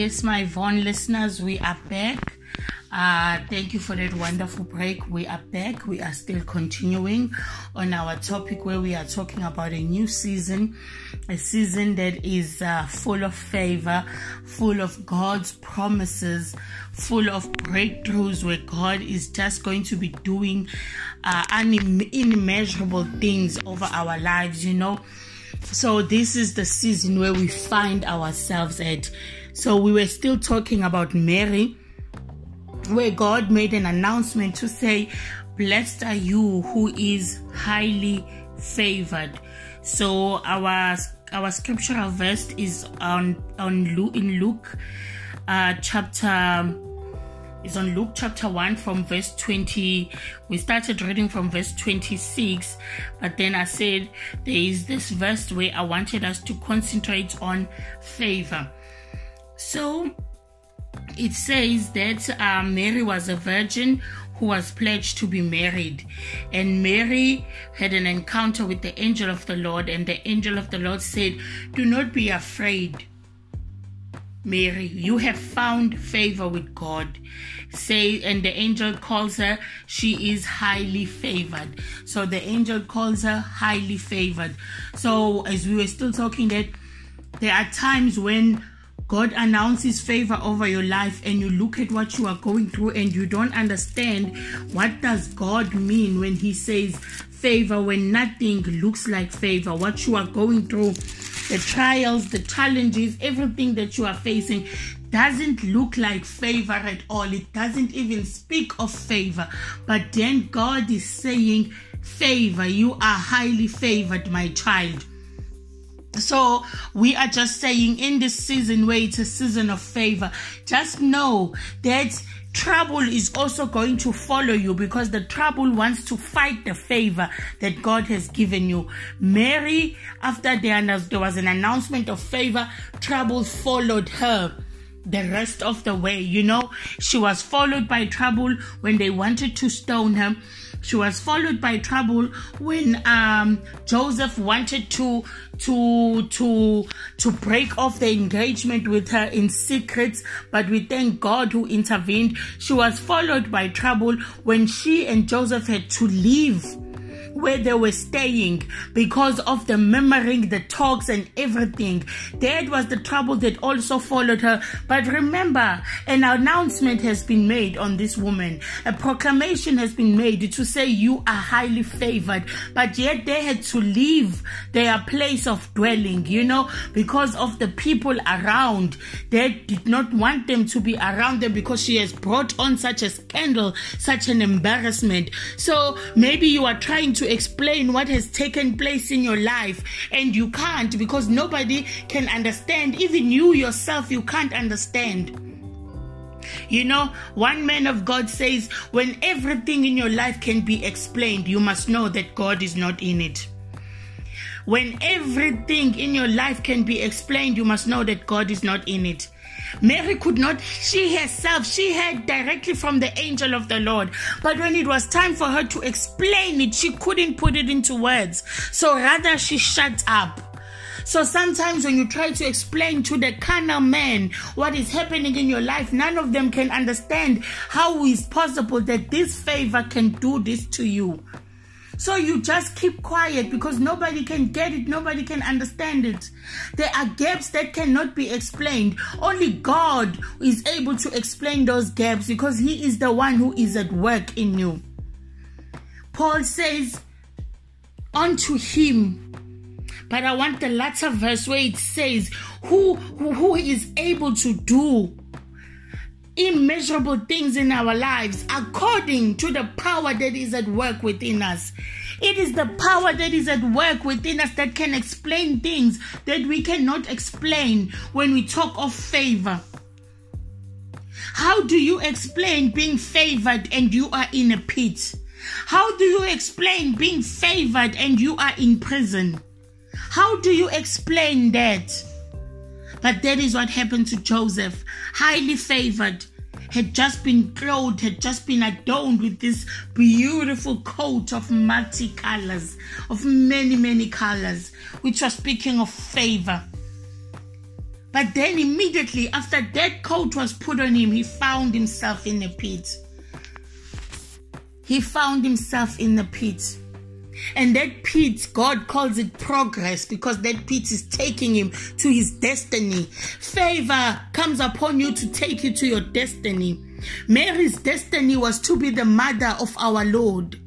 Yes, my Von listeners, we are back. Uh, thank you for that wonderful break. We are back. We are still continuing on our topic where we are talking about a new season, a season that is uh, full of favor, full of God's promises, full of breakthroughs where God is just going to be doing uh, inimmeasurable things over our lives, you know. So, this is the season where we find ourselves at. So, we were still talking about Mary where God made an announcement to say, Blessed are you who is highly favored. So our our scriptural verse is on on Luke in Luke uh, chapter is on Luke chapter 1 from verse 20. We started reading from verse 26, but then I said there is this verse where I wanted us to concentrate on favor. So it says that uh, Mary was a virgin who was pledged to be married. And Mary had an encounter with the angel of the Lord, and the angel of the Lord said, Do not be afraid. Mary, you have found favor with God. Say, and the angel calls her, she is highly favored. So the angel calls her highly favored. So, as we were still talking, that there are times when God announces favor over your life and you look at what you are going through and you don't understand what does God mean when he says favor when nothing looks like favor. What you are going through the trials the challenges everything that you are facing doesn't look like favor at all. It doesn't even speak of favor. But then God is saying favor you are highly favored my child so we are just saying in this season where it's a season of favor, just know that trouble is also going to follow you because the trouble wants to fight the favor that God has given you. Mary, after there was an announcement of favor, trouble followed her the rest of the way. You know, she was followed by trouble when they wanted to stone her. She was followed by trouble when um, Joseph wanted to to to to break off the engagement with her in secret, but we thank God who intervened. She was followed by trouble when she and Joseph had to leave where they were staying because of the murmuring, the talks, and everything. That was the trouble that also followed her. But remember, an announcement has been made on this woman. A proclamation has been made to say you are highly favored. But yet they had to leave their place of dwelling, you know, because of the people around. They did not want them to be around them because she has brought on such a scandal, such an embarrassment. So maybe you are trying to explain what has taken place in your life and you can't because nobody can understand. Even you yourself, you can't understand. You know, one man of God says, when everything in your life can be explained, you must know that God is not in it. When everything in your life can be explained, you must know that God is not in it. Mary could not, she herself, she heard directly from the angel of the Lord. But when it was time for her to explain it, she couldn't put it into words. So rather, she shut up. So sometimes when you try to explain to the carnal man what is happening in your life, none of them can understand how is possible that this favor can do this to you. So you just keep quiet because nobody can get it, nobody can understand it. There are gaps that cannot be explained. Only God is able to explain those gaps because He is the one who is at work in you. Paul says, Unto Him. But I want the latter verse where it says, Who, who, who is able to do immeasurable things in our lives according to the power that is at work within us. It is the power that is at work within us that can explain things that we cannot explain when we talk of favor. How do you explain being favored and you are in a pit? How do you explain being favored and you are in prison? How do you explain that? But that is what happened to Joseph, highly favored, had just been clothed, had just been adorned with this beautiful coat of multi colors, of many, many colors, which was speaking of favor. But then immediately after that coat was put on him, he found himself in the pit. He found himself in the pit. And that pit, God calls it progress because that pit is taking him to his destiny. Favor comes upon you to take you to your destiny. Mary's destiny was to be the mother of our Lord.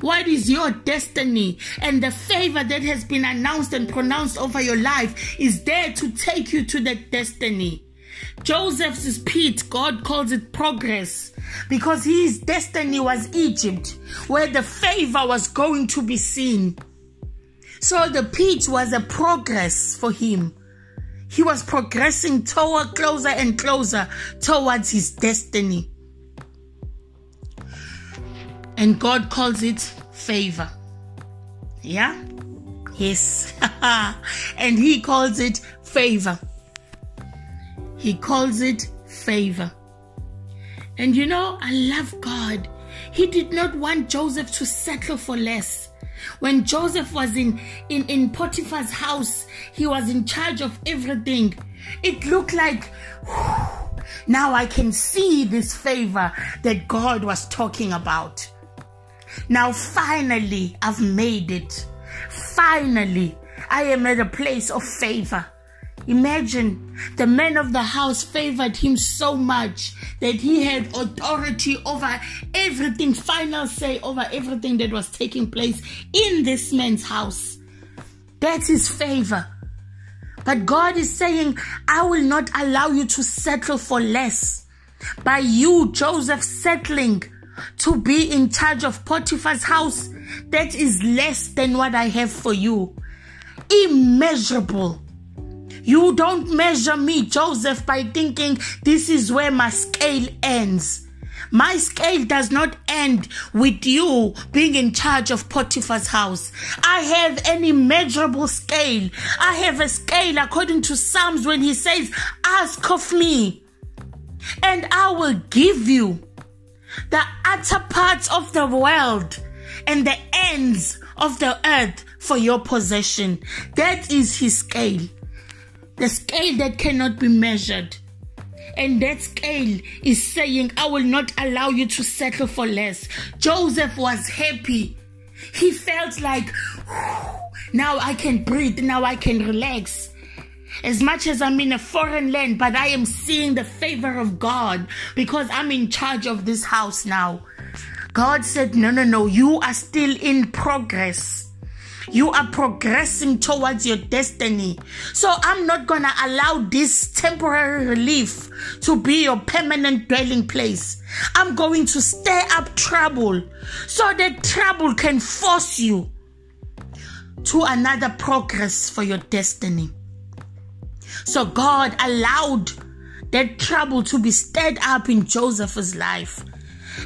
What is your destiny? And the favor that has been announced and pronounced over your life is there to take you to that destiny. Joseph's pit, God calls it progress because his destiny was Egypt, where the favor was going to be seen. So the pit was a progress for him. He was progressing toward closer and closer towards his destiny. And God calls it favor. Yeah? Yes. and he calls it favor. He calls it favor. And you know, I love God. He did not want Joseph to settle for less. When Joseph was in, in, in Potiphar's house, he was in charge of everything. It looked like, whew, now I can see this favor that God was talking about. Now, finally, I've made it. Finally, I am at a place of favor. Imagine the man of the house favored him so much that he had authority over everything, final say over everything that was taking place in this man's house. That's his favor. But God is saying, I will not allow you to settle for less. By you, Joseph, settling to be in charge of Potiphar's house, that is less than what I have for you. Immeasurable. You don't measure me, Joseph, by thinking this is where my scale ends. My scale does not end with you being in charge of Potiphar's house. I have an immeasurable scale. I have a scale according to Psalms when he says, Ask of me, and I will give you the utter parts of the world and the ends of the earth for your possession. That is his scale. The scale that cannot be measured. And that scale is saying, I will not allow you to settle for less. Joseph was happy. He felt like, now I can breathe, now I can relax. As much as I'm in a foreign land, but I am seeing the favor of God because I'm in charge of this house now. God said, No, no, no, you are still in progress. You are progressing towards your destiny. So I'm not going to allow this temporary relief to be your permanent dwelling place. I'm going to stir up trouble so that trouble can force you to another progress for your destiny. So God allowed that trouble to be stirred up in Joseph's life.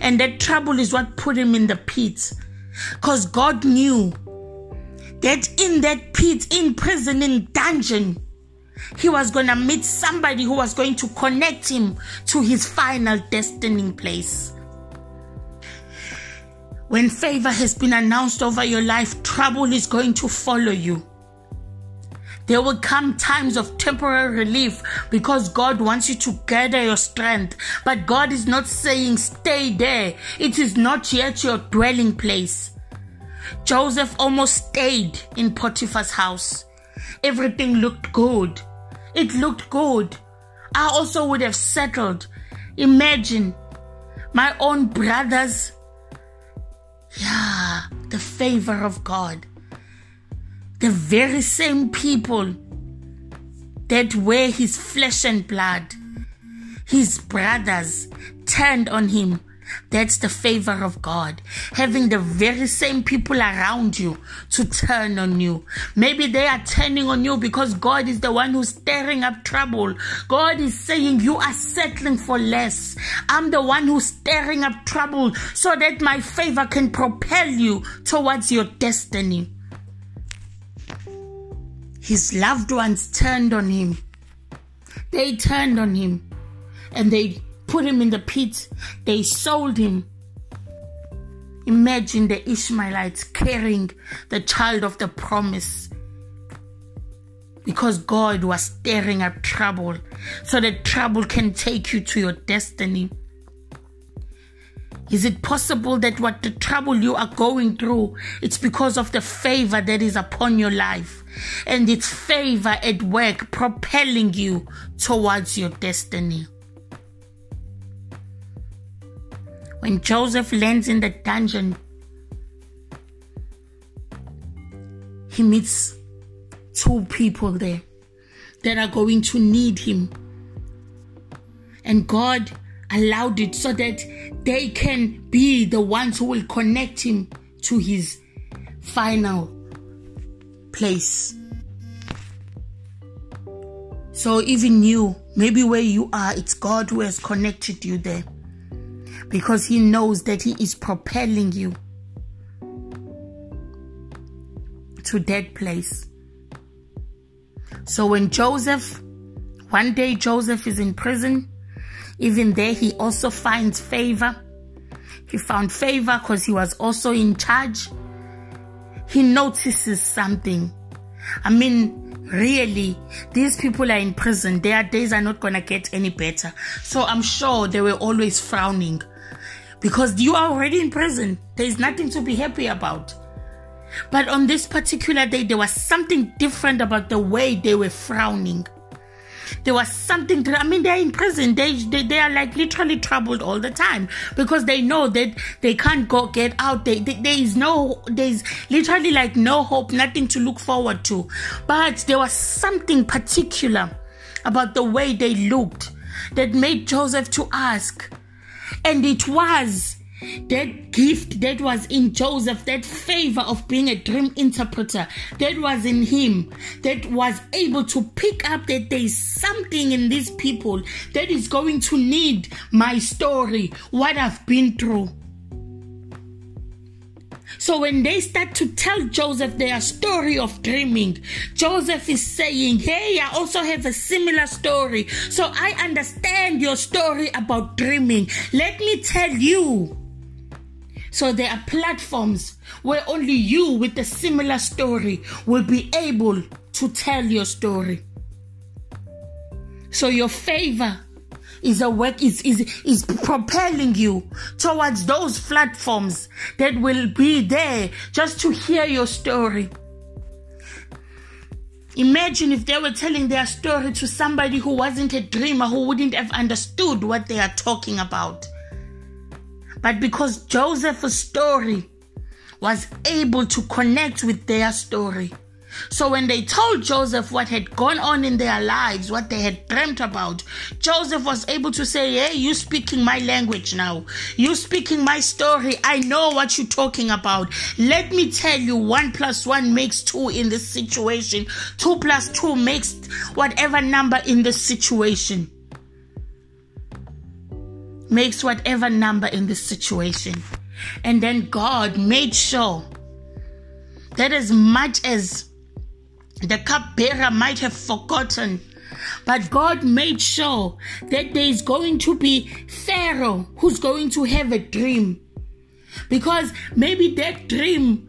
And that trouble is what put him in the pit. Because God knew that in that pit, in prison, in dungeon, he was going to meet somebody who was going to connect him to his final destiny place. When favor has been announced over your life, trouble is going to follow you. There will come times of temporary relief because God wants you to gather your strength. But God is not saying stay there. It is not yet your dwelling place. Joseph almost stayed in Potiphar's house. Everything looked good. It looked good. I also would have settled. Imagine my own brothers. Yeah, the favor of God the very same people that were his flesh and blood, his brothers, turned on him. That's the favor of God. Having the very same people around you to turn on you. Maybe they are turning on you because God is the one who's stirring up trouble. God is saying, You are settling for less. I'm the one who's stirring up trouble so that my favor can propel you towards your destiny his loved ones turned on him. They turned on him and they put him in the pit. They sold him. Imagine the Ishmaelites carrying the child of the promise. because God was stirring up trouble so that trouble can take you to your destiny. Is it possible that what the trouble you are going through, it's because of the favor that is upon your life and it's favor at work propelling you towards your destiny? When Joseph lands in the dungeon, he meets two people there that are going to need him. And God allowed it so that they can be the ones who will connect him to his final place. So even you, maybe where you are, it's God who has connected you there. Because he knows that he is propelling you to that place. So when Joseph, one day Joseph is in prison, even there, he also finds favor. He found favor because he was also in charge. He notices something. I mean, really, these people are in prison. Their days are not going to get any better. So I'm sure they were always frowning because you are already in prison. There's nothing to be happy about. But on this particular day, there was something different about the way they were frowning. There was something, I mean, they're in prison. They, they, they are like literally troubled all the time because they know that they can't go get out. They, they, there is no, there's literally like no hope, nothing to look forward to. But there was something particular about the way they looked that made Joseph to ask. And it was that gift that was in Joseph, that favor of being a dream interpreter, that was in him, that was able to pick up that there is something in these people that is going to need my story, what I've been through. So when they start to tell Joseph their story of dreaming, Joseph is saying, Hey, I also have a similar story. So I understand your story about dreaming. Let me tell you so there are platforms where only you with a similar story will be able to tell your story. So your favor is a work is, is is propelling you towards those platforms that will be there just to hear your story. Imagine if they were telling their story to somebody who wasn't a dreamer, who wouldn't have understood what they are talking about. But because Joseph's story was able to connect with their story. So when they told Joseph what had gone on in their lives, what they had dreamt about, Joseph was able to say, Hey, you speaking my language now. You speaking my story. I know what you're talking about. Let me tell you, one plus one makes two in this situation. Two plus two makes whatever number in this situation makes whatever number in this situation. And then God made sure that as much as the cupbearer might have forgotten, but God made sure that there is going to be Pharaoh who's going to have a dream. Because maybe that dream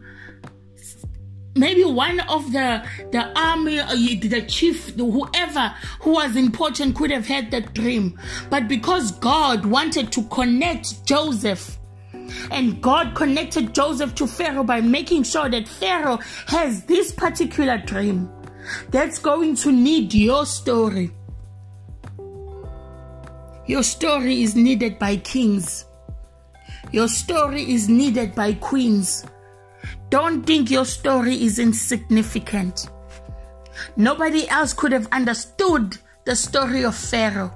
maybe one of the the army uh, the chief whoever who was important could have had that dream but because god wanted to connect joseph and god connected joseph to pharaoh by making sure that pharaoh has this particular dream that's going to need your story your story is needed by kings your story is needed by queens don't think your story is insignificant. Nobody else could have understood the story of Pharaoh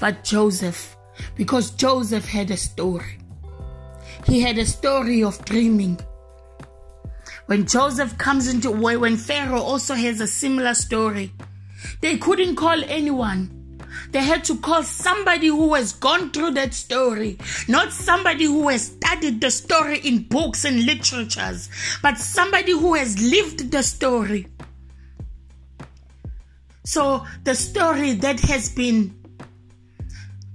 but Joseph, because Joseph had a story. He had a story of dreaming. When Joseph comes into when Pharaoh also has a similar story, they couldn't call anyone they had to call somebody who has gone through that story, not somebody who has studied the story in books and literatures, but somebody who has lived the story. So, the story that has been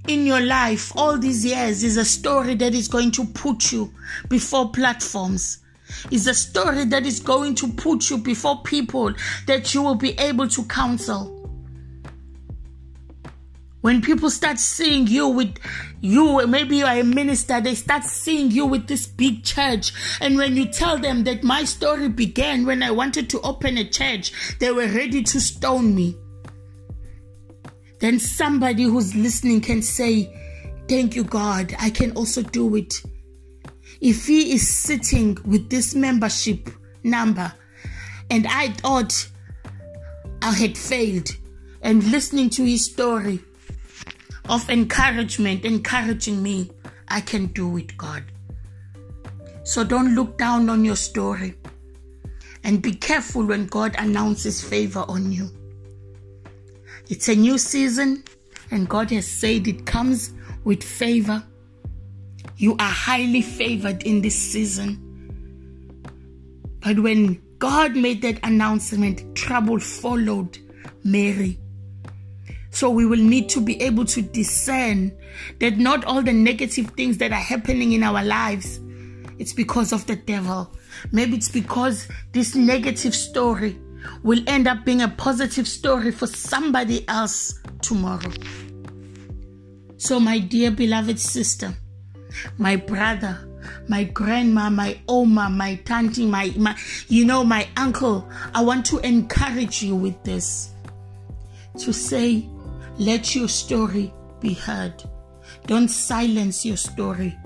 in your life all these years is a story that is going to put you before platforms It's a story that is going to put you before people that you will be able to counsel. When people start seeing you with you, maybe you are a minister, they start seeing you with this big church. And when you tell them that my story began when I wanted to open a church, they were ready to stone me. Then somebody who's listening can say, Thank you, God, I can also do it. If he is sitting with this membership number and I thought I had failed, and listening to his story, of encouragement, encouraging me. I can do it, God. So don't look down on your story and be careful when God announces favor on you. It's a new season, and God has said it comes with favor. You are highly favored in this season. But when God made that announcement, trouble followed Mary. So we will need to be able to discern that not all the negative things that are happening in our lives, it's because of the devil. Maybe it's because this negative story will end up being a positive story for somebody else tomorrow. So, my dear beloved sister, my brother, my grandma, my oma, my tanti, my, my you know, my uncle, I want to encourage you with this to say let your story be heard. Don't silence your story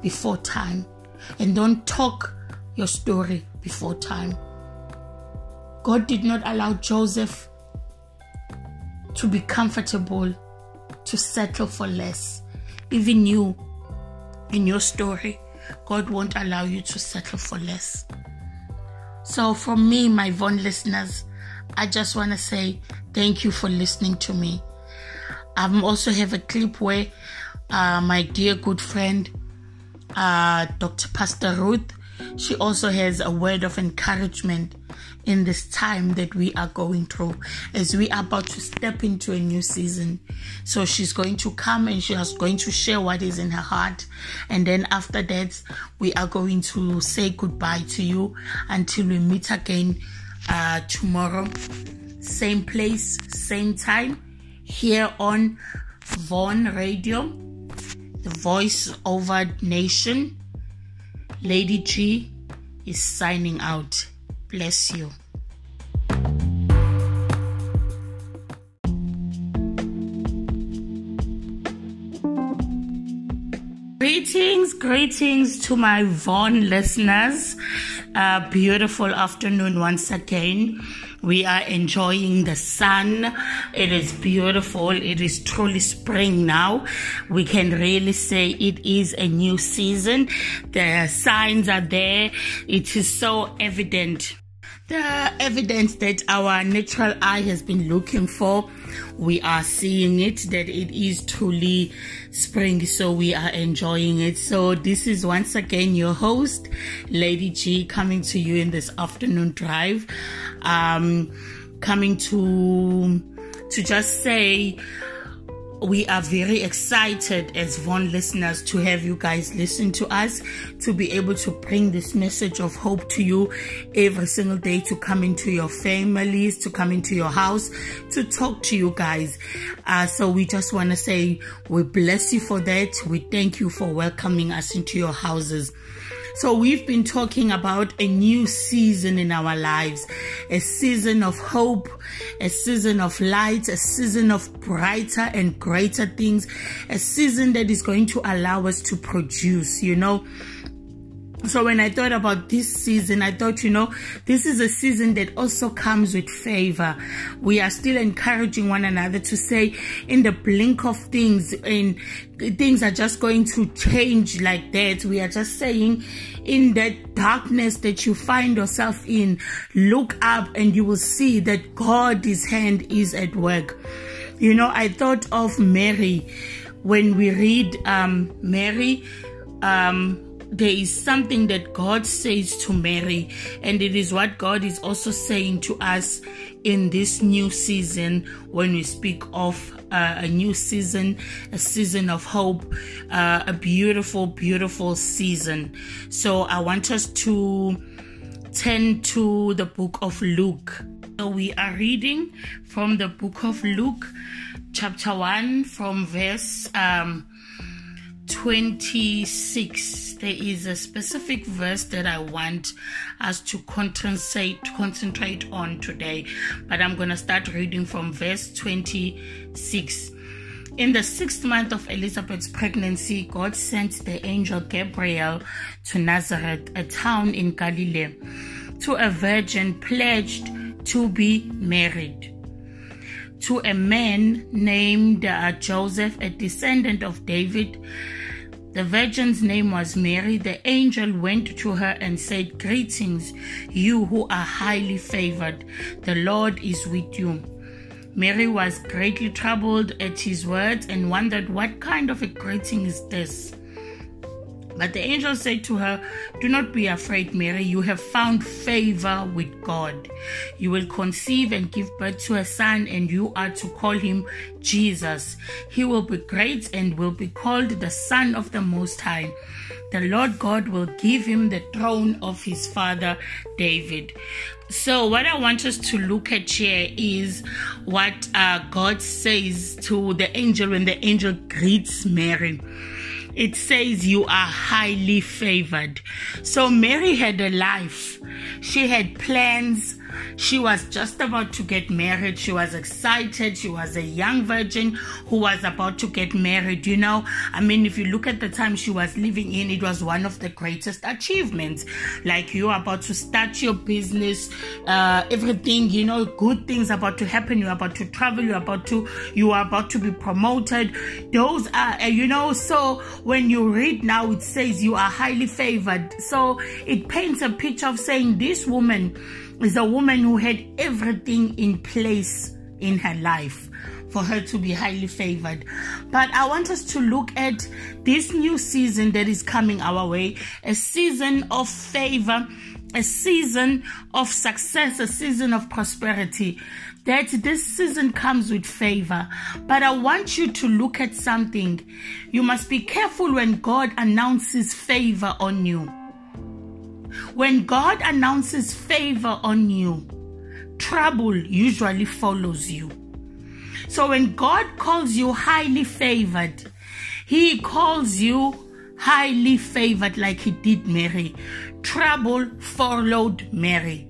before time. And don't talk your story before time. God did not allow Joseph to be comfortable, to settle for less. Even you, in your story, God won't allow you to settle for less. So, from me, my Von listeners, I just want to say thank you for listening to me. I also have a clip where uh, my dear good friend, uh, Dr. Pastor Ruth, she also has a word of encouragement in this time that we are going through as we are about to step into a new season. So she's going to come and she's going to share what is in her heart. And then after that, we are going to say goodbye to you until we meet again uh, tomorrow. Same place, same time here on Von Radio, the voice over nation. Lady G is signing out. Bless you. Greetings, greetings to my Von listeners. A beautiful afternoon once again. We are enjoying the sun. It is beautiful. It is truly spring now. We can really say it is a new season. The signs are there. It is so evident. The evidence that our natural eye has been looking for, we are seeing it that it is truly spring, so we are enjoying it. So, this is once again your host, Lady G, coming to you in this afternoon drive. Um, coming to to just say we are very excited as Von listeners to have you guys listen to us, to be able to bring this message of hope to you every single day, to come into your families, to come into your house, to talk to you guys. Uh, so we just want to say we bless you for that. We thank you for welcoming us into your houses. So we've been talking about a new season in our lives, a season of hope, a season of light, a season of brighter and greater things, a season that is going to allow us to produce, you know so when I thought about this season, I thought, you know, this is a season that also comes with favor. We are still encouraging one another to say, in the blink of things, and things are just going to change like that. We are just saying, in that darkness that you find yourself in, look up and you will see that God's hand is at work. You know, I thought of Mary when we read um, Mary. Um, there is something that God says to Mary, and it is what God is also saying to us in this new season when we speak of uh, a new season, a season of hope, uh, a beautiful, beautiful season. So I want us to turn to the book of Luke. So we are reading from the book of Luke, chapter 1, from verse. Um, 26 there is a specific verse that i want us to concentrate concentrate on today but i'm going to start reading from verse 26 in the sixth month of Elizabeth's pregnancy, God sent the angel Gabriel to Nazareth, a town in Galilee, to a virgin pledged to be married to a man named uh, Joseph, a descendant of David. The virgin's name was Mary. The angel went to her and said, Greetings, you who are highly favored. The Lord is with you. Mary was greatly troubled at his words and wondered, What kind of a greeting is this? But the angel said to her, Do not be afraid, Mary. You have found favor with God. You will conceive and give birth to a son, and you are to call him Jesus. He will be great and will be called the Son of the Most High. The Lord God will give him the throne of his father David. So, what I want us to look at here is what uh, God says to the angel when the angel greets Mary it says you are highly favored. So Mary had a life. She had plans. She was just about to get married. She was excited. She was a young virgin who was about to get married. You know, I mean, if you look at the time she was living in, it was one of the greatest achievements. Like you're about to start your business, uh, everything, you know, good things about to happen. You're about to travel. You're about to, you are about to be promoted. Those are, uh, you know, so when you read now, it says you are highly favored. So it paints a picture of saying this woman is a woman who had everything in place in her life for her to be highly favored. But I want us to look at this new season that is coming our way a season of favor, a season of success, a season of prosperity. That this season comes with favor. But I want you to look at something. You must be careful when God announces favor on you. When God announces favor on you, trouble usually follows you. So when God calls you highly favored, He calls you highly favored like He did Mary. Trouble followed Mary.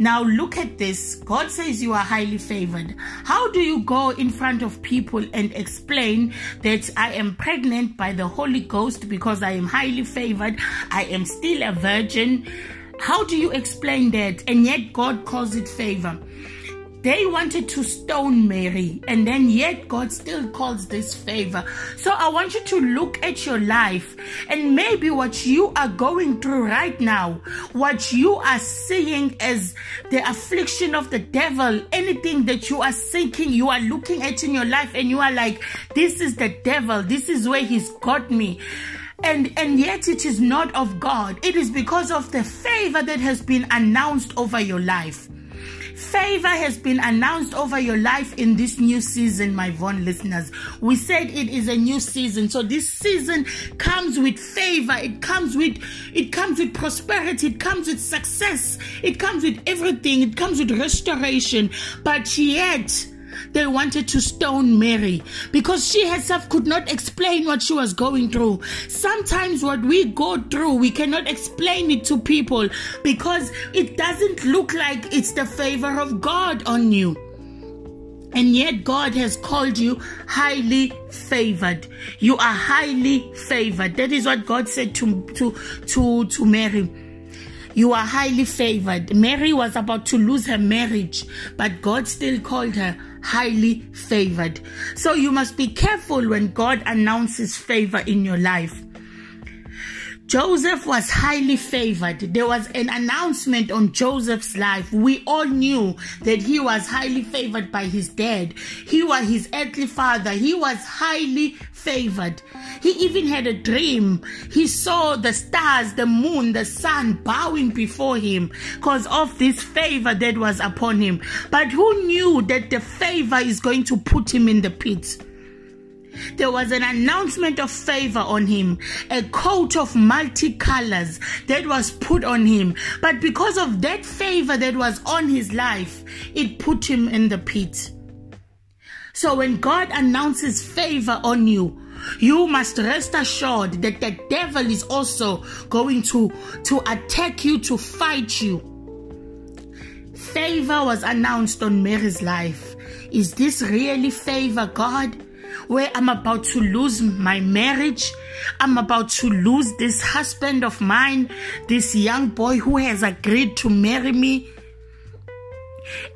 Now look at this. God says you are highly favored. How do you go in front of people and explain that I am pregnant by the Holy Ghost because I am highly favored? I am still a virgin. How do you explain that? And yet God calls it favor. They wanted to stone Mary, and then yet God still calls this favor. So I want you to look at your life and maybe what you are going through right now, what you are seeing as the affliction of the devil, anything that you are seeking, you are looking at in your life, and you are like, This is the devil, this is where he's got me and and yet it is not of God. It is because of the favor that has been announced over your life. Favor has been announced over your life in this new season, my Von listeners. We said it is a new season. So this season comes with favor. It comes with it comes with prosperity. It comes with success. It comes with everything. It comes with restoration. But yet they wanted to stone Mary because she herself could not explain what she was going through. Sometimes what we go through, we cannot explain it to people because it doesn't look like it's the favor of God on you. And yet God has called you highly favored. You are highly favored. That is what God said to to to to Mary. You are highly favored. Mary was about to lose her marriage, but God still called her highly favored. So you must be careful when God announces favor in your life. Joseph was highly favored. There was an announcement on Joseph's life. We all knew that he was highly favored by his dad. He was his earthly father. He was highly favored. He even had a dream. He saw the stars, the moon, the sun bowing before him because of this favor that was upon him. But who knew that the favor is going to put him in the pit? There was an announcement of favor on him, a coat of multicolors that was put on him. But because of that favor that was on his life, it put him in the pit. So when God announces favor on you, you must rest assured that the devil is also going to, to attack you, to fight you. Favor was announced on Mary's life. Is this really favor, God? Where I'm about to lose my marriage. I'm about to lose this husband of mine, this young boy who has agreed to marry me.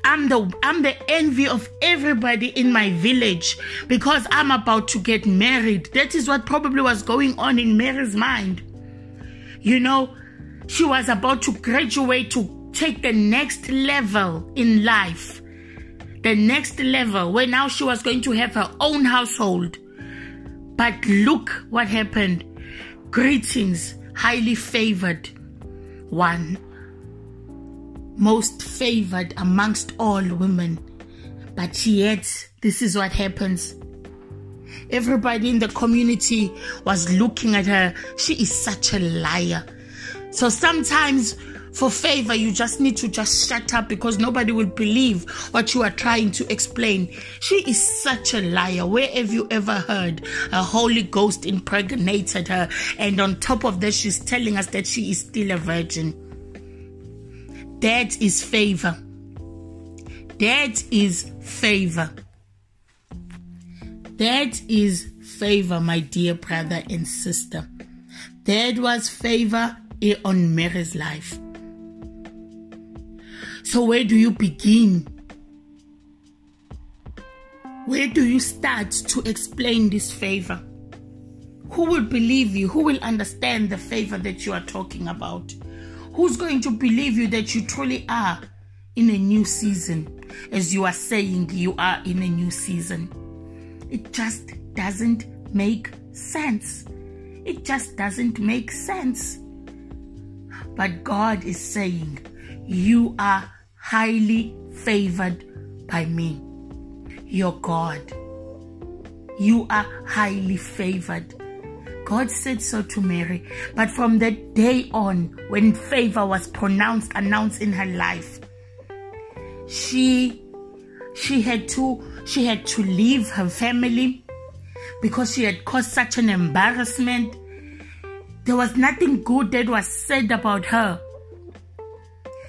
I'm the I'm the envy of everybody in my village because I'm about to get married. That is what probably was going on in Mary's mind. You know, she was about to graduate to take the next level in life the next level where now she was going to have her own household. But look what happened. Greetings, highly favored one, most favored amongst all women. But yet, this is what happens. Everybody in the community was looking at her. She is such a liar. So sometimes for favor, you just need to just shut up because nobody will believe what you are trying to explain. She is such a liar. Where have you ever heard a Holy Ghost impregnated her? And on top of that, she's telling us that she is still a virgin. That is favor. That is favor. That is favor, my dear brother and sister. That was favor eh, on Mary's life. So, where do you begin? Where do you start to explain this favor? Who will believe you? Who will understand the favor that you are talking about? Who's going to believe you that you truly are in a new season, as you are saying you are in a new season? It just doesn't make sense. It just doesn't make sense. But God is saying, You are highly favored by me, your God. You are highly favored. God said so to Mary. But from that day on, when favor was pronounced, announced in her life, she she had to she had to leave her family because she had caused such an embarrassment. There was nothing good that was said about her.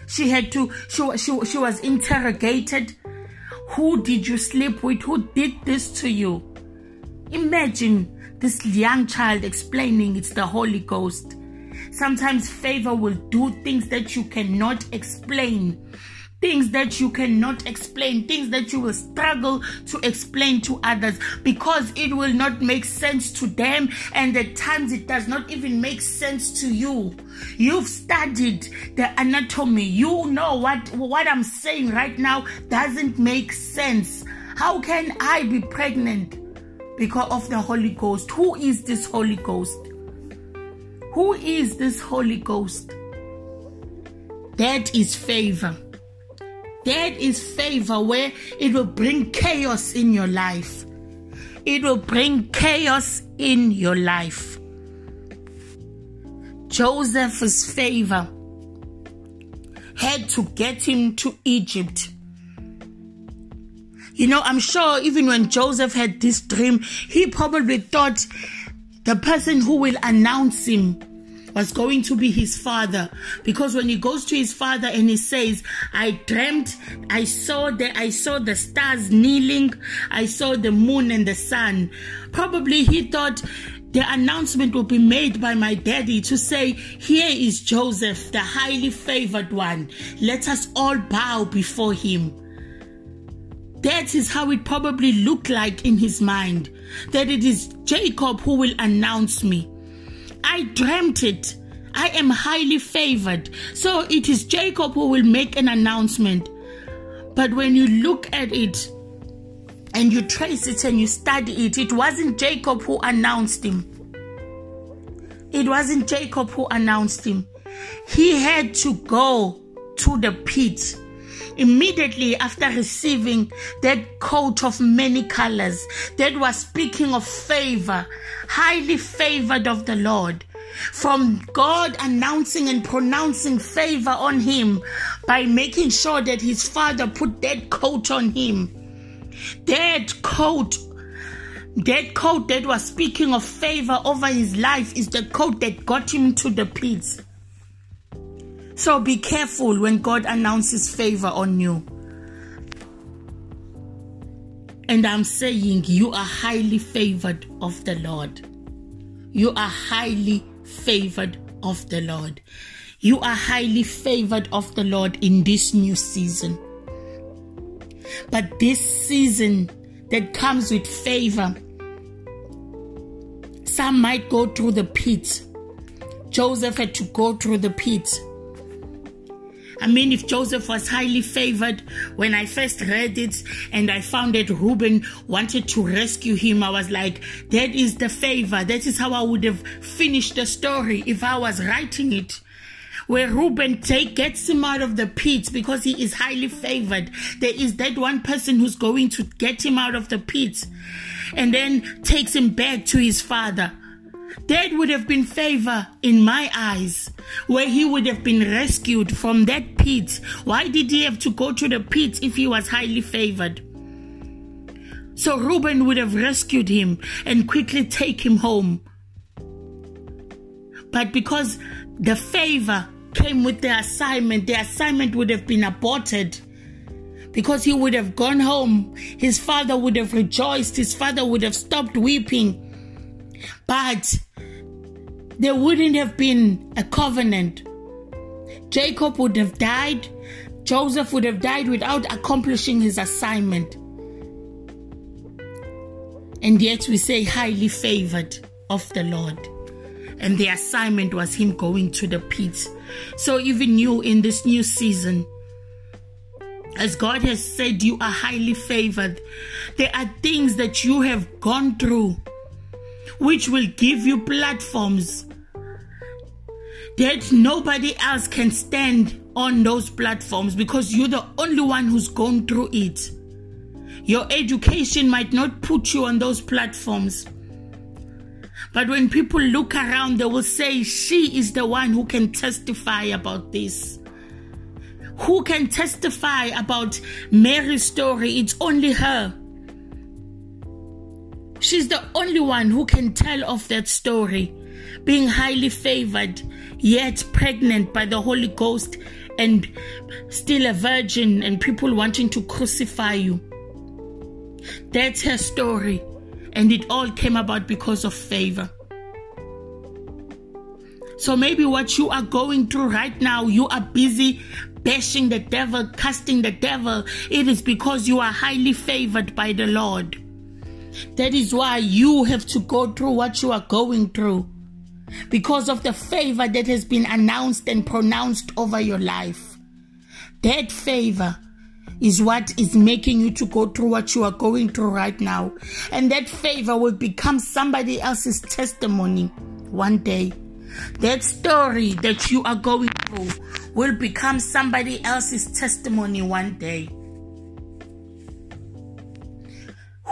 She had to, she, she, she was interrogated. Who did you sleep with? Who did this to you? Imagine this young child explaining it's the Holy Ghost. Sometimes favor will do things that you cannot explain things that you cannot explain, things that you will struggle to explain to others because it will not make sense to them, and at times it does not even make sense to you. You've studied the anatomy, you know what, what I'm saying right now doesn't make sense. How can I be pregnant? Because of the Holy Ghost. Who is this Holy Ghost? Who is this Holy Ghost? That is favor. That is favor where it will bring chaos in your life. It will bring chaos in your life. Joseph's favor had to get him to Egypt. You know, I'm sure even when Joseph had this dream, he probably thought the person who will announce him was going to be his father because when he goes to his father and he says i dreamt i saw the i saw the stars kneeling i saw the moon and the sun probably he thought the announcement will be made by my daddy to say, Here is Joseph, the highly favored one. Let us all bow before him. That is how it probably looked like in his mind that it is Jacob who will announce me. I dreamt it. I am highly favored. So it is Jacob who will make an announcement. But when you look at it and you trace it and you study it, it wasn't Jacob who announced him. It wasn't Jacob who announced him. He had to go to the pit immediately after receiving that coat of many colors that was speaking of favor, highly favored of the Lord. From God announcing and pronouncing favor on him by making sure that his father put that coat on him. That coat that coat that was speaking of favor over his life is the coat that got him to the pits. So be careful when God announces favor on you. And I'm saying you are highly favored of the Lord. You are highly favored of the Lord. You are highly favored of the Lord in this new season. But this season that comes with favor, some might go through the pit. Joseph had to go through the pit. I mean, if Joseph was highly favored, when I first read it and I found that Reuben wanted to rescue him, I was like, that is the favor. That is how I would have finished the story if I was writing it. Where Reuben take, gets him out of the pit because he is highly favored. There is that one person who's going to get him out of the pit and then takes him back to his father. That would have been favor in my eyes, where he would have been rescued from that pit. Why did he have to go to the pit if he was highly favored? So Reuben would have rescued him and quickly take him home. But because the favor came with the assignment, the assignment would have been aborted because he would have gone home. His father would have rejoiced. His father would have stopped weeping. But there wouldn't have been a covenant. Jacob would have died. Joseph would have died without accomplishing his assignment. And yet we say highly favored of the Lord. And the assignment was him going to the pit. So even you in this new season, as God has said, you are highly favored. There are things that you have gone through which will give you platforms that nobody else can stand on those platforms because you're the only one who's gone through it. Your education might not put you on those platforms. But when people look around, they will say, She is the one who can testify about this. Who can testify about Mary's story? It's only her. She's the only one who can tell of that story. Being highly favored, yet pregnant by the Holy Ghost, and still a virgin, and people wanting to crucify you. That's her story. And it all came about because of favor. So maybe what you are going through right now, you are busy bashing the devil, casting the devil. It is because you are highly favored by the Lord. That is why you have to go through what you are going through because of the favor that has been announced and pronounced over your life. That favor is what is making you to go through what you are going through right now. And that favor will become somebody else's testimony one day. That story that you are going through will become somebody else's testimony one day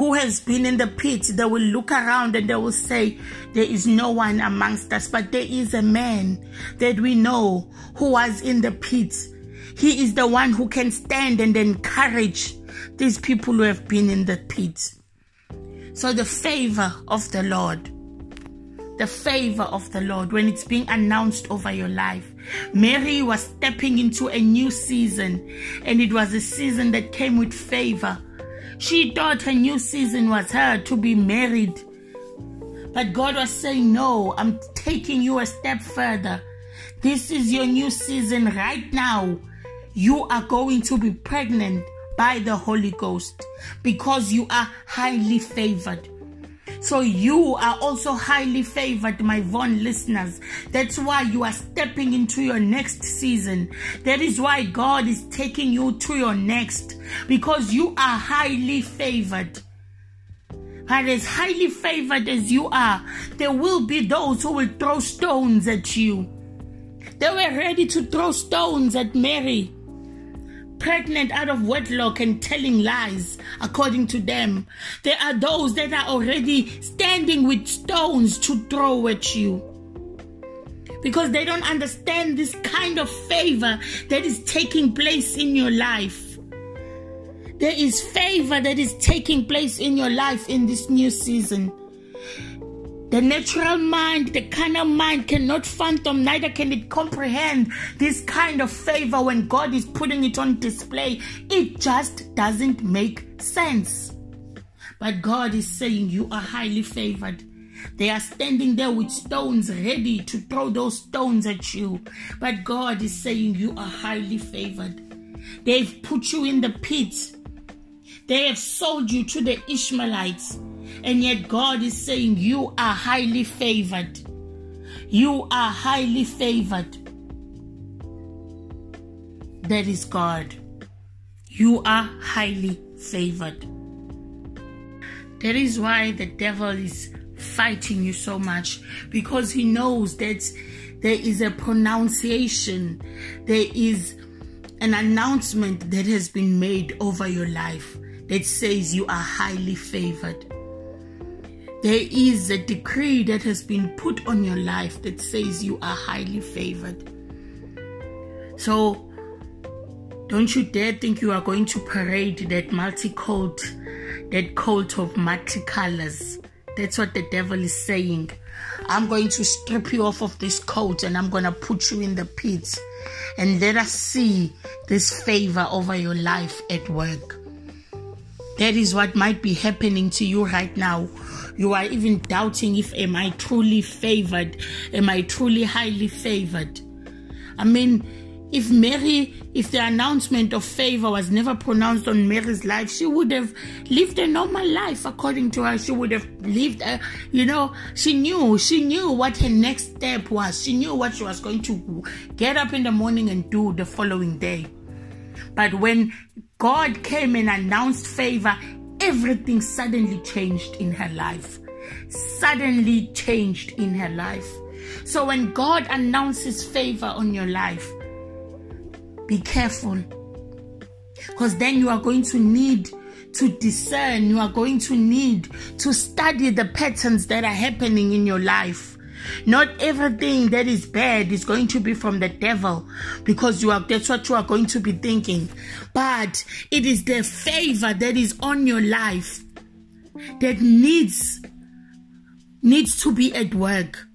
who has been in the pit, they will look around and they will say, There is no one amongst us, but there is a man that we know who was in the pit. He is the one who can stand and encourage these people who have been in the pit. So, the favor of the Lord, the favor of the Lord, when it's being announced over your life. Mary was stepping into a new season, and it was a season that came with favor she thought her new season was her to be married. But God was saying, No, I'm taking you a step further. This is your new season right now. You are going to be pregnant by the Holy Ghost because you are highly favored. So you are also highly favored, my Von listeners. That's why you are stepping into your next season. That is why God is taking you to your next because you are highly favored. But as highly favored as you are, there will be those who will throw stones at you. They were ready to throw stones at Mary pregnant out of wedlock and telling lies, according to them. There are those that are already standing with stones to throw at you. Because they don't understand this kind of favor that is taking place in your life. There is favor that is taking place in your life in this new season. The natural mind, the carnal mind cannot fathom, neither can it comprehend this kind of favor when God is putting it on display. It just doesn't make sense. But God is saying, You are highly favored. They are standing there with stones ready to throw those stones at you. But God is saying, You are highly favored. They've put you in the pit. They have sold you to the Ishmaelites. And yet God is saying, You are highly favored. You are highly favored. That is God. You are highly favored. That is why the devil is fighting you so much because he knows that there is a pronunciation, there is an announcement that has been made over your life that says you are highly favored. There is a decree that has been put on your life that says you are highly favored. So don't you dare think you are going to parade that multi coat, that coat of multicolors. That's what the devil is saying. I'm going to strip you off of this coat and I'm going to put you in the pit. And let us see this favor over your life at work. That is what might be happening to you right now you are even doubting if am I truly favored? Am I truly highly favored? I mean, if Mary, if the announcement of favor was never pronounced on Mary's life, she would have lived a normal life according to her. She would have lived, a, you know, she knew, she knew what her next step was. She knew what she was going to get up in the morning and do the following day. But when God came and announced favor, everything suddenly changed in her life. Suddenly changed in her life. So when God announces favor on your life, be careful. Because then you are going to need to discern, you are going to need to study the patterns that are happening in your life not everything that is bad is going to be from the devil because you are that's what you are going to be thinking. But it is the favor that is on your life that needs needs to be at work.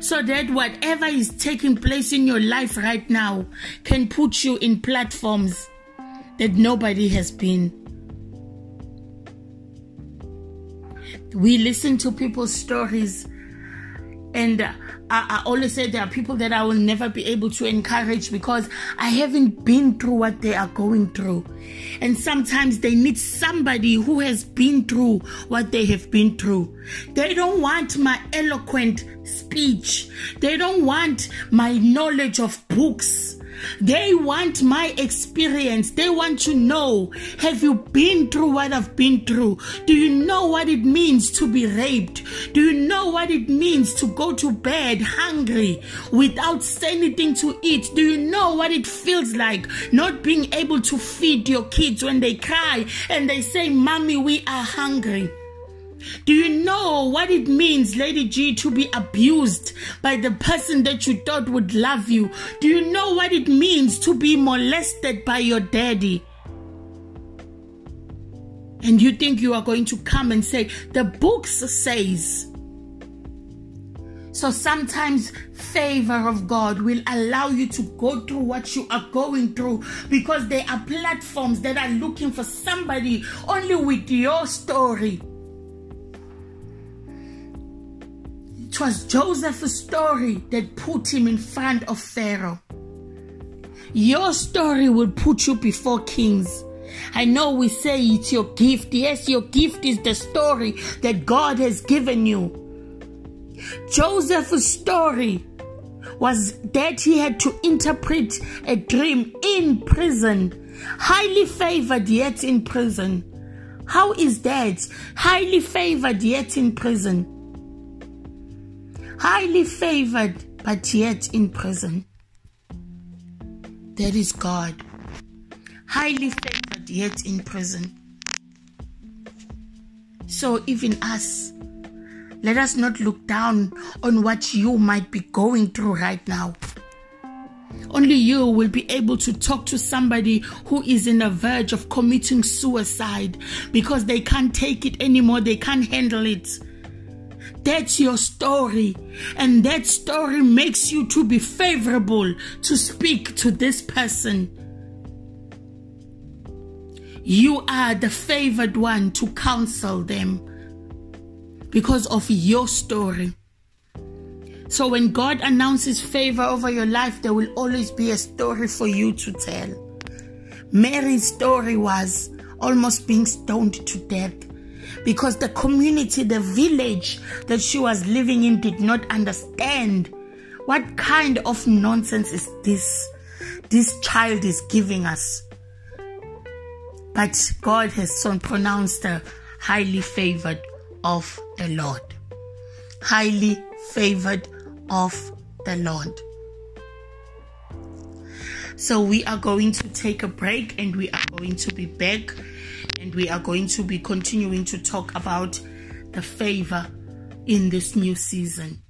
So that whatever is taking place in your life right now can put you in platforms that nobody has been. We listen to people's stories and I, I, always say there are people that I will never be able to encourage because I haven't been through what they are going through. And sometimes they need somebody who has been through what they have been through. They don't want my eloquent speech, they don't want my knowledge of books. They want my experience. They want to know Have you been through what I've been through? Do you know what it means to be raped? Do you know what it means to go to bed hungry without anything to eat? Do you know what it feels like not being able to feed your kids when they cry and they say, Mommy, we are hungry? Do you know what it means, Lady G, to be abused by the person that you thought would love you? Do you know what it means to be molested by your daddy? And you think you are going to come and say, the books says. So sometimes favor of God will allow you to go through what you are going through because there are platforms that are looking for somebody only with your story It was Joseph's story that put him in front of Pharaoh. Your story will put you before kings. I know we say it's your gift. Yes, your gift is the story that God has given you. Joseph's story was that he had to interpret a dream in prison, highly favored yet in prison. How is that? Highly favored yet in prison. Highly favored but yet in prison. That is God. Highly favored yet in prison. So, even us, let us not look down on what you might be going through right now. Only you will be able to talk to somebody who is in the verge of committing suicide because they can't take it anymore, they can't handle it. That's your story, and that story makes you to be favorable to speak to this person. You are the favored one to counsel them because of your story. So when God announces favor over your life, there will always be a story for you to tell. Mary's story was almost being stoned to death because the community, the village that she was living in did not understand what kind of nonsense is this this child is giving us. But God has so pronounced her highly favored of the Lord. Highly favored of the Lord. So we are going to take a break and we are going to be back and we are going to be continuing to talk about the favor in this new season.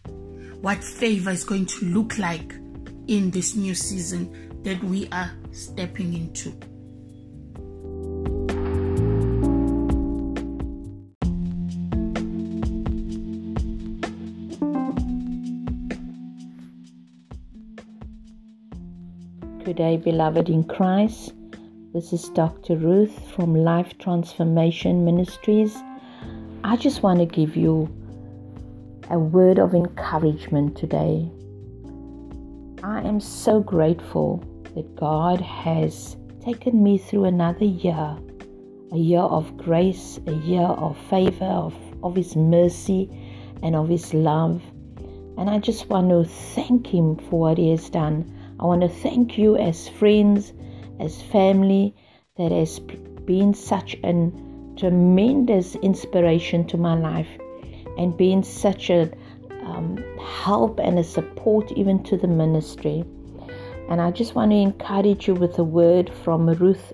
What favor is going to look like in this new season that we are stepping into. Good day, beloved in Christ. This is Dr. Ruth from Life Transformation Ministries. I just want to give you a word of encouragement today. I am so grateful that God has taken me through another year, a year of grace, a year of favor, of, of His mercy, and of His love. And I just want to thank Him for what He has done. I want to thank you as friends, as family, that has been such a tremendous inspiration to my life and been such a um, help and a support even to the ministry. And I just want to encourage you with a word from Ruth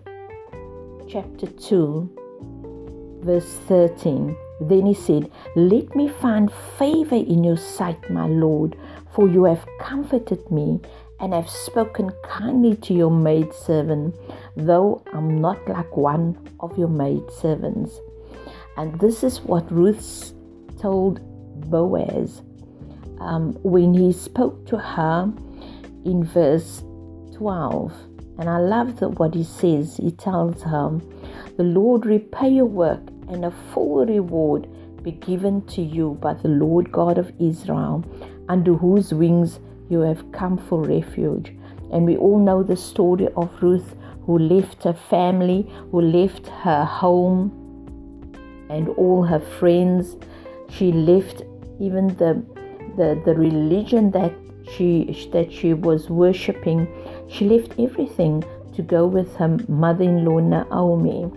chapter 2, verse 13. Then he said, Let me find favor in your sight, my Lord, for you have comforted me and have spoken kindly to your maidservant, though I'm not like one of your maidservants. And this is what Ruth told Boaz um, when he spoke to her in verse 12. And I love what he says. He tells her, The Lord repay your work, and a full reward be given to you by the Lord God of Israel, under whose wings you have come for refuge. And we all know the story of Ruth who left her family, who left her home and all her friends. She left even the the, the religion that she that she was worshipping. She left everything to go with her mother-in-law Naomi.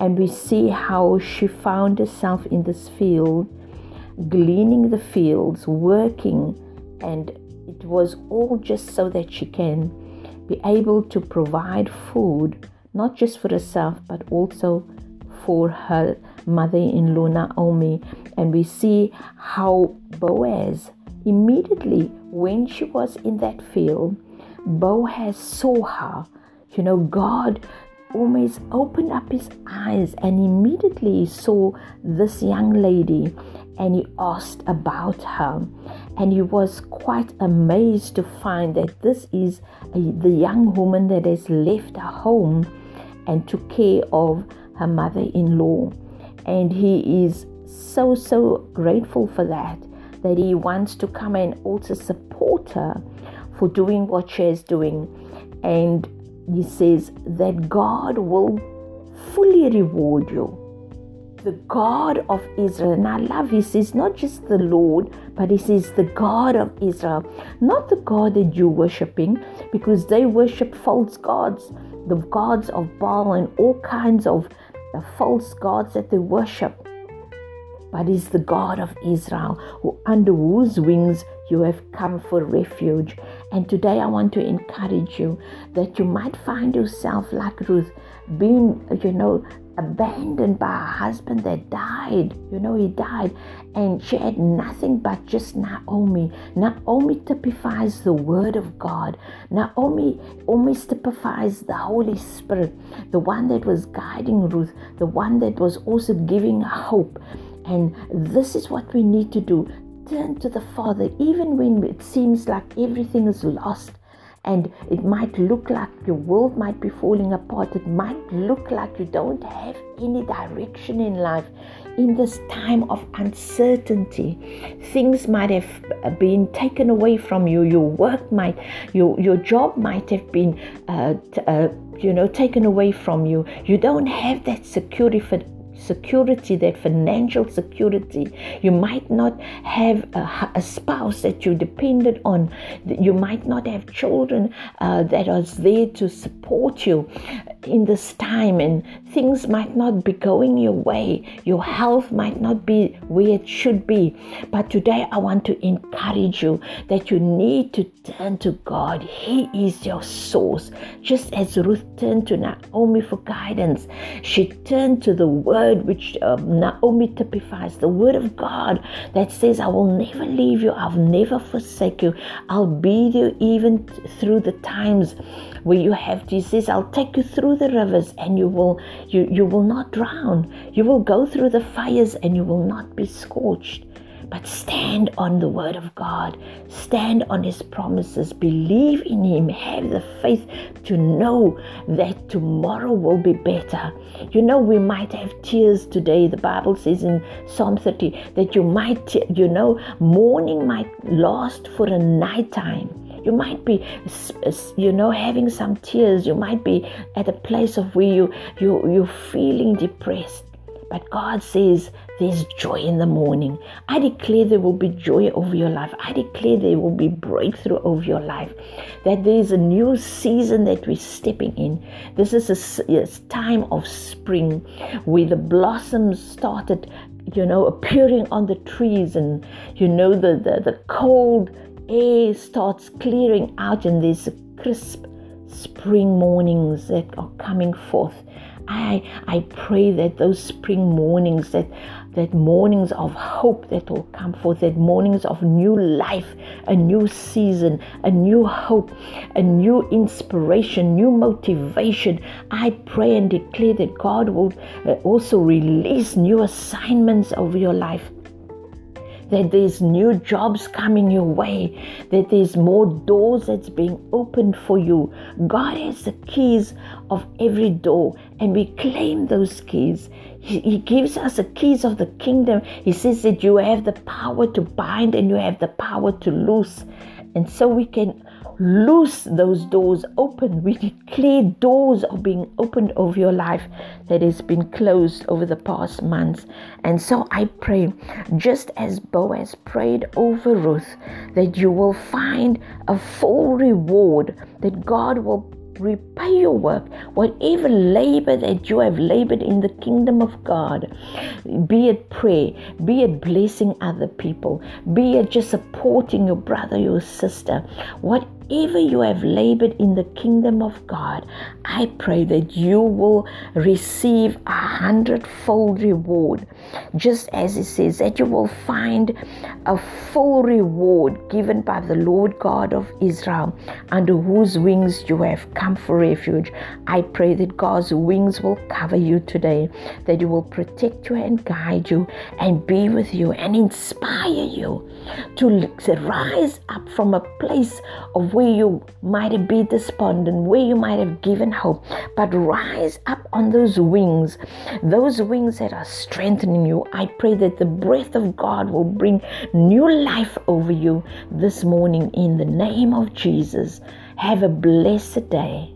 And we see how she found herself in this field, gleaning the fields, working and it was all just so that she can be able to provide food, not just for herself, but also for her mother in law Naomi. And we see how Boaz immediately, when she was in that field, Boaz saw her. You know, God almost opened up his eyes and immediately saw this young lady and he asked about her. And he was quite amazed to find that this is a, the young woman that has left her home and took care of her mother in law. And he is so, so grateful for that, that he wants to come and also support her for doing what she is doing. And he says that God will fully reward you. The God of Israel, and I love he says not just the Lord, but he says the God of Israel, not the God that you're worshiping, because they worship false gods, the gods of Baal and all kinds of uh, false gods that they worship. But is the God of Israel, who under whose wings you have come for refuge. And today I want to encourage you that you might find yourself like Ruth, being, you know, abandoned by a husband that died. You know, he died, and she had nothing but just Naomi. Naomi typifies the Word of God. Naomi almost typifies the Holy Spirit, the one that was guiding Ruth, the one that was also giving hope. And this is what we need to do turn to the Father, even when it seems like everything is lost and it might look like your world might be falling apart. It might look like you don't have any direction in life. In this time of uncertainty, things might have been taken away from you. Your work might, your your job might have been, uh, t- uh, you know, taken away from you. You don't have that security for security, that financial security. You might not have a, a spouse that you depended on. You might not have children uh, that are there to support you in this time, and things might not be going your way. Your health might not be where it should be. But today, I want to encourage you that you need to turn to God. He is your source. Just as Ruth turned to Naomi for guidance, she turned to the Word which um, Naomi typifies, the word of God that says, I will never leave you, I'll never forsake you, I'll be there even through the times where you have says, I'll take you through the rivers and you will you, you will not drown. You will go through the fires and you will not be scorched. But stand on the word of God, stand on his promises, believe in him, have the faith to know that tomorrow will be better. You know, we might have tears today. The Bible says in Psalm 30 that you might, you know, mourning might last for a night time you might be you know having some tears you might be at a place of where you you you're feeling depressed but God says there's joy in the morning. I declare there will be joy over your life. I declare there will be breakthrough over your life. That there's a new season that we're stepping in. This is a, a time of spring where the blossoms started, you know, appearing on the trees and, you know, the, the, the cold air starts clearing out and there's crisp spring mornings that are coming forth I, I pray that those spring mornings, that, that mornings of hope that will come forth, that mornings of new life, a new season, a new hope, a new inspiration, new motivation. I pray and declare that God will uh, also release new assignments over your life that there's new jobs coming your way, that there's more doors that's being opened for you. God has the keys of every door, and we claim those keys. He, he gives us the keys of the kingdom. He says that you have the power to bind and you have the power to loose. And so we can loose those doors open. We declare doors are being opened over your life that has been closed over the past months. And so I pray, just as Boaz prayed over Ruth, that you will find a full reward, that God will repay your work, whatever labor that you have labored in the kingdom of God, be it prayer, be it blessing other people, be it just supporting your brother, your sister, what whatever you have labored in the kingdom of God, I pray that you will receive a hundredfold reward. Just as it says, that you will find a full reward given by the Lord God of Israel, under whose wings you have come for refuge. I pray that God's wings will cover you today, that He will protect you and guide you and be with you and inspire you to rise up from a place of where you might have been despondent, where you might have given hope, but rise up on those wings, those wings that are strengthening you. I pray that the breath of God will bring new life over you this morning in the name of Jesus. Have a blessed day.